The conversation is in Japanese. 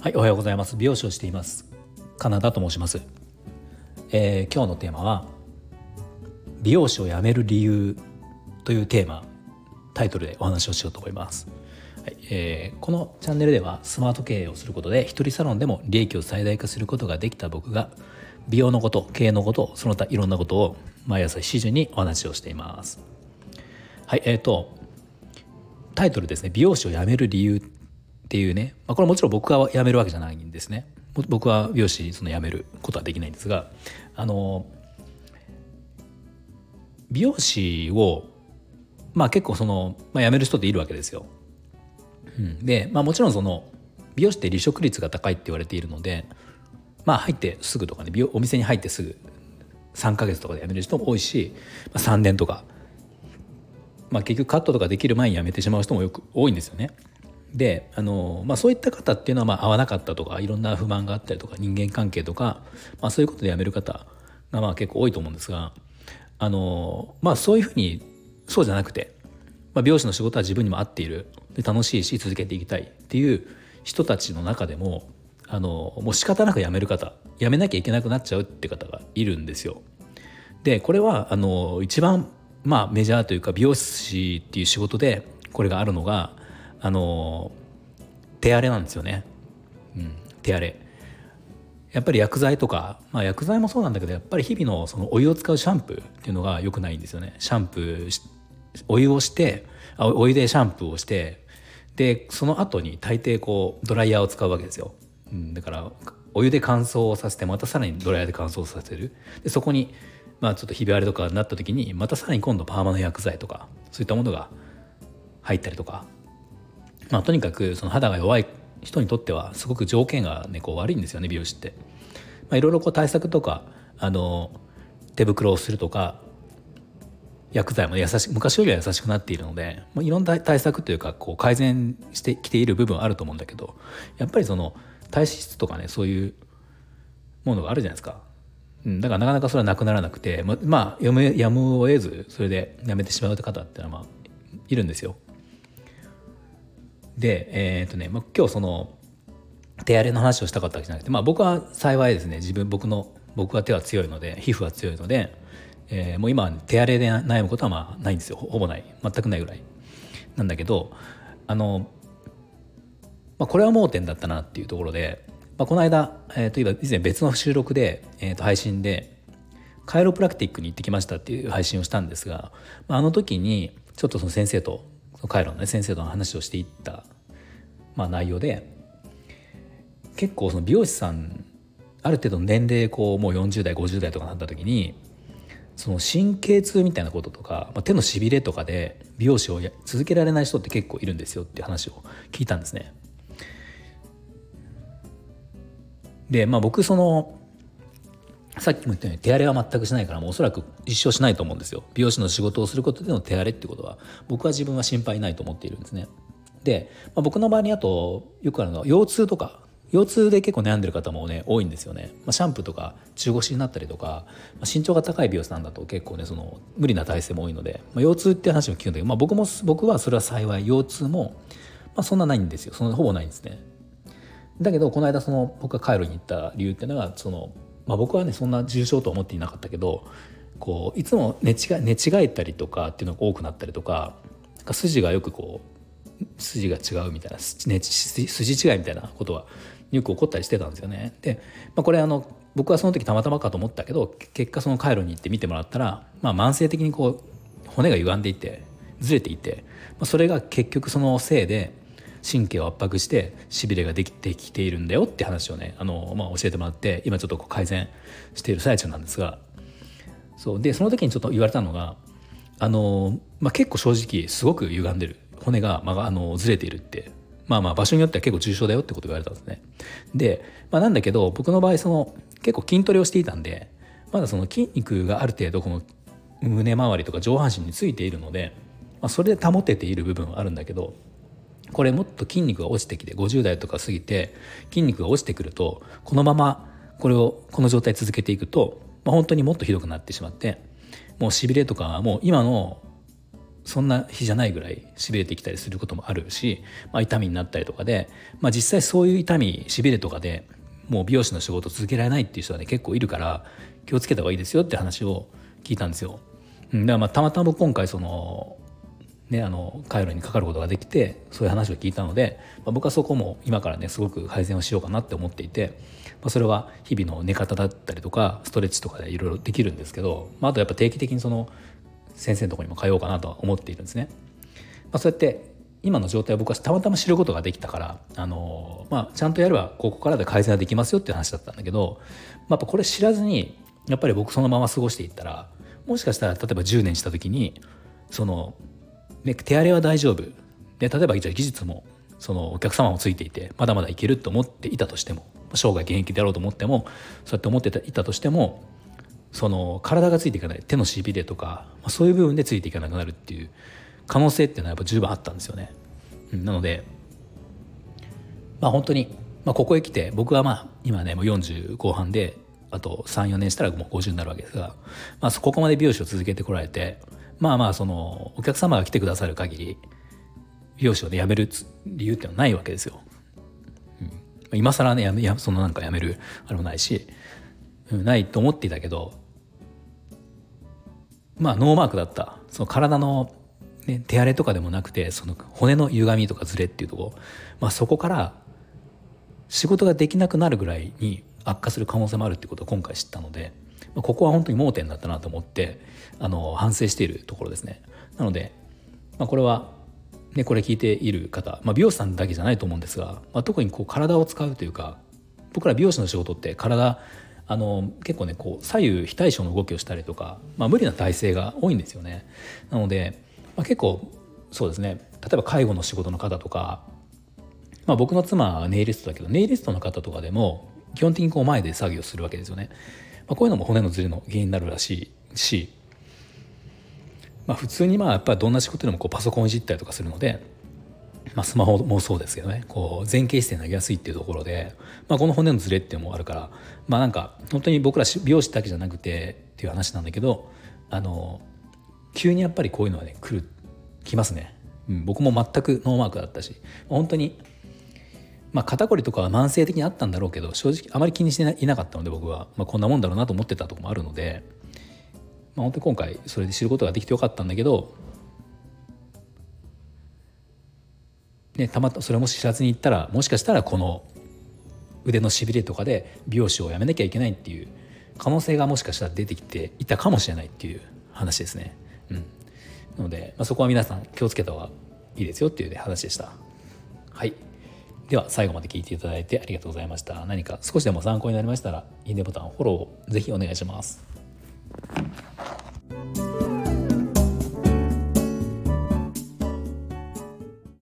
はい、おはようございます。美容師をしています。カナダと申します。えー、今日のテーマは美容師を辞める理由というテーマタイトルでお話をしようと思います。はいえー、このチャンネルではスマート経営をすることで一人サロンでも利益を最大化することができた僕が美容のこと経営のことその他いろんなことを毎朝7時にお話をしています。はいえーとタイトルですね。美容師を辞める理由っていうね、まあ、これもちろん僕が辞めるわけじゃないんですね。僕は美容師その辞めることはできないんですがあの美容師をまあ結構その、まあ、辞める人っているわけですよ。うん、で、まあ、もちろんその美容師って離職率が高いって言われているのでまあ入ってすぐとかね美容お店に入ってすぐ3ヶ月とかで辞める人も多いし、まあ、3年とか、まあ、結局カットとかできる前に辞めてしまう人もよく多いんですよね。であの、まあ、そういった方っていうのはまあ合わなかったとかいろんな不満があったりとか人間関係とか、まあ、そういうことで辞める方がまあ結構多いと思うんですがあの、まあ、そういうふうにそうじゃなくて、まあ、美容師の仕事は自分にも合っているで楽しいし続けていきたいっていう人たちの中でもあのもう仕方なく辞める方辞めなきゃいけなくなっちゃうって方がいるんですよ。でこれはあの一番まあメジャーというか美容師っていう仕事でこれがあるのがあの手荒れなんですよね、うん、手荒れ。やっぱり薬剤とか、まあ、薬剤もそうなんだけどやっぱり日々のそのお湯を使うシャンプーっていうのが良くないんですよね。シャンプーお湯をしてお湯でシャンプーをしてでその後に大抵こうドライヤーを使うわけですよ、うん、だからお湯で乾燥させてまたさらにドライヤーで乾燥させる。でそこにまあちょっとひび割れとかになった時にまたさらに今度パーマの薬剤とかそういったものが入ったりとかまあ、とにかくその肌が弱い人にとってはすごく条件が、ね、こう悪いんですよね美容師って。まあ、いろいろこう対策とかあの手袋をするとか薬剤も優し昔よりは優しくなっているので、まあ、いろんな対策というかこう改善してきている部分あると思うんだけどやっぱりその体質とかねそういうものがあるじゃないですか。うん、だからなかなかそれはなくならなくてままあやむやむを得ずそれでやめてしまう方っていうのはまあいるんですよ。で、えーとねまあ、今日その手荒れの話をしたかったわけじゃなくて、まあ、僕は幸いですね自分僕の僕は手は強いので皮膚は強いので、えー、もう今は手荒れで悩むことはまあないんですよ。ほぼない。全くないぐらい。なんだけどあの、まあ、これは盲点だったなっていうところで、まあ、この間、えー、といえば以前別の収録で、えー、と配信でカイロプラクティックに行ってきましたっていう配信をしたんですが、まあ、あの時にちょっとその先生とカイロの、ね、先生との話をしていった、まあ、内容で結構その美容師さんある程度年齢こうもう40代50代とかになった時にその神経痛みたいなこととか、まあ、手のしびれとかで美容師を続けられない人って結構いるんですよっていう話を聞いたんですね。でまあ僕そのさっきも言ったように手荒れは全くしないからもうおそらく一生しないと思うんですよ。美容師の仕事をすることでの手荒れってことは。僕は自分は心配ないと思っているんですね。で、まあ、僕の場合にあとよくあるのは腰痛とか。腰痛で結構悩んでる方もね多いんですよね、まあ、シャンプーとか中腰になったりとか、まあ、身長が高い美容師さんだと結構ねその無理な体勢も多いので、まあ、腰痛って話も聞くんだけど、まあ、僕も僕はそれは幸い腰痛も、まあ、そんなないんですよ。そのほぼないんですね。だけどこの間その僕がカイロに行った理由っていうのがそのまあ、僕はねそんな重症とは思っていなかったけどこういつも寝違寝違えたりとかっていうのが多くなったりとか筋がよくこう筋が違うみたいな、筋違いみたいなことはよく起こったりしてたんですよね。で、まあ、これあの僕はその時たまたまかと思ったけど結果その回路に行って見てもらったら、まあ、慢性的にこう骨が歪んでいてずれていて、まあ、それが結局そのせいで神経を圧迫してしびれができてきているんだよって話をねあの、まあ、教えてもらって今ちょっと改善している最中なんですが。そう。でその時にちょっと言われたのがあの、まあ、結構正直すごく歪んでる。骨が、まあ、あのずれているって。まあまあ場所によっては結構重症だよってこと言われたんですね。で、まあ、なんだけど僕の場合その結構筋トレをしていたんでまだその筋肉がある程度この胸周りとか上半身についているので、まあ、それで保てている部分はあるんだけどこれもっと筋肉が落ちてきて50代とか過ぎて筋肉が落ちてくるとこのままこれをこの状態続けていくと、まあ、本当にもっとひどくなってしまってもうしびれとかもう今のそんな日じゃないぐらいしびれてきたりすることもあるし、まあ、痛みになったりとかで、まあ、実際そういう痛みしびれとかでもう美容師の仕事続けられないっていう人はね結構いるから気をつけた方がいいですよって話を聞いたんですよ。だからまあたまたま今回そのね、あの回路にかかることができてそういう話を聞いたので、まあ、僕はそこも今からねすごく改善をしようかなって思っていて、まあ、それは日々の寝方だったりとかストレッチとかでいろいろできるんですけど、まあ、あとやっぱ定期的にその先生のところにも通おうかなとは思っているんですね。まあ、そうやって今の状態を僕はたまたま知ることができたから、あのまあ、ちゃんとやればここからで改善はできますよっていう話だったんだけど、まあ、やっぱこれ知らずにやっぱり僕そのまま過ごしていったらもしかしたら例えば10年した時にそのね、手荒れは大丈夫で例えばじゃあ技術もそのお客様もついていてまだまだいけると思っていたとしても生涯現役であろうと思ってもそうやって思っていたとしてもその体がついていかない手のしびれとか、まあ、そういう部分でついていかなくなるっていう可能性っていうのはやっぱ十分あったんですよね。なのでまあ本当に、まあ、ここへ来て僕はまあ今ねもう40後半であと34年したらもう50になるわけですが、まあ、ここまで美容師を続けてこられてまあまあそのお客様が来てくださる限り美容師をね辞める理由ってのはないわけですよ。うん、今更ねやめやそのなんか辞めるあれもないし、うん、ないと思っていたけどまあノーマークだったその体の、ね、手荒れとかでもなくてその骨の歪みとかずれっていうとこ、まあ、そこから仕事ができなくなるぐらいに悪化する可能性もあるってことを今回知ったので。ここは本当に盲点だったなと思ってあの反省しているところですね。なので、まあ、これは、ね、これ聞いている方、まあ、美容師さんだけじゃないと思うんですが、まあ、特にこう体を使うというか僕ら美容師の仕事って体あの結構ねこう左右非対称の動きをしたりとか、まあ、無理な体勢が多いんですよね。なので、まあ、結構そうですね例えば介護の仕事の方とか、まあ、僕の妻はネイリストだけどネイリストの方とかでも基本的にこう前で作業するわけですよね。まあ、こういうのも骨のずれの原因になるらしいし、まあ、普通にまあやっぱりどんな仕事でもこうパソコンいじったりとかするので、まあ、スマホもそうですけどねこう前傾姿勢になりやすいっていうところで、まあ、この骨のずれっていうのもあるからまあなんか本当に僕ら美容師だけじゃなくてっていう話なんだけどあの急にやっぱりこういうのはね来る来ますね、うん、僕も全くノーマークだったし本当にまあ、肩こりとかは慢性的にあったんだろうけど正直あまり気にしていなかったので僕は、まあ、こんなもんだろうなと思ってたとこもあるので、まあ、本当に今回それで知ることができてよかったんだけど、ね、たまたそれも知らずに行ったらもしかしたらこの腕のしびれとかで美容師をやめなきゃいけないっていう可能性がもしかしたら出てきていたかもしれないっていう話ですね。うん、なので、まあ、そこは皆さん気をつけた方がいいですよっていう、ね、話でした。はいでは最後まで聞いていただいてありがとうございました。何か少しでも参考になりましたら、いいねボタン、フォローをぜひお願いします。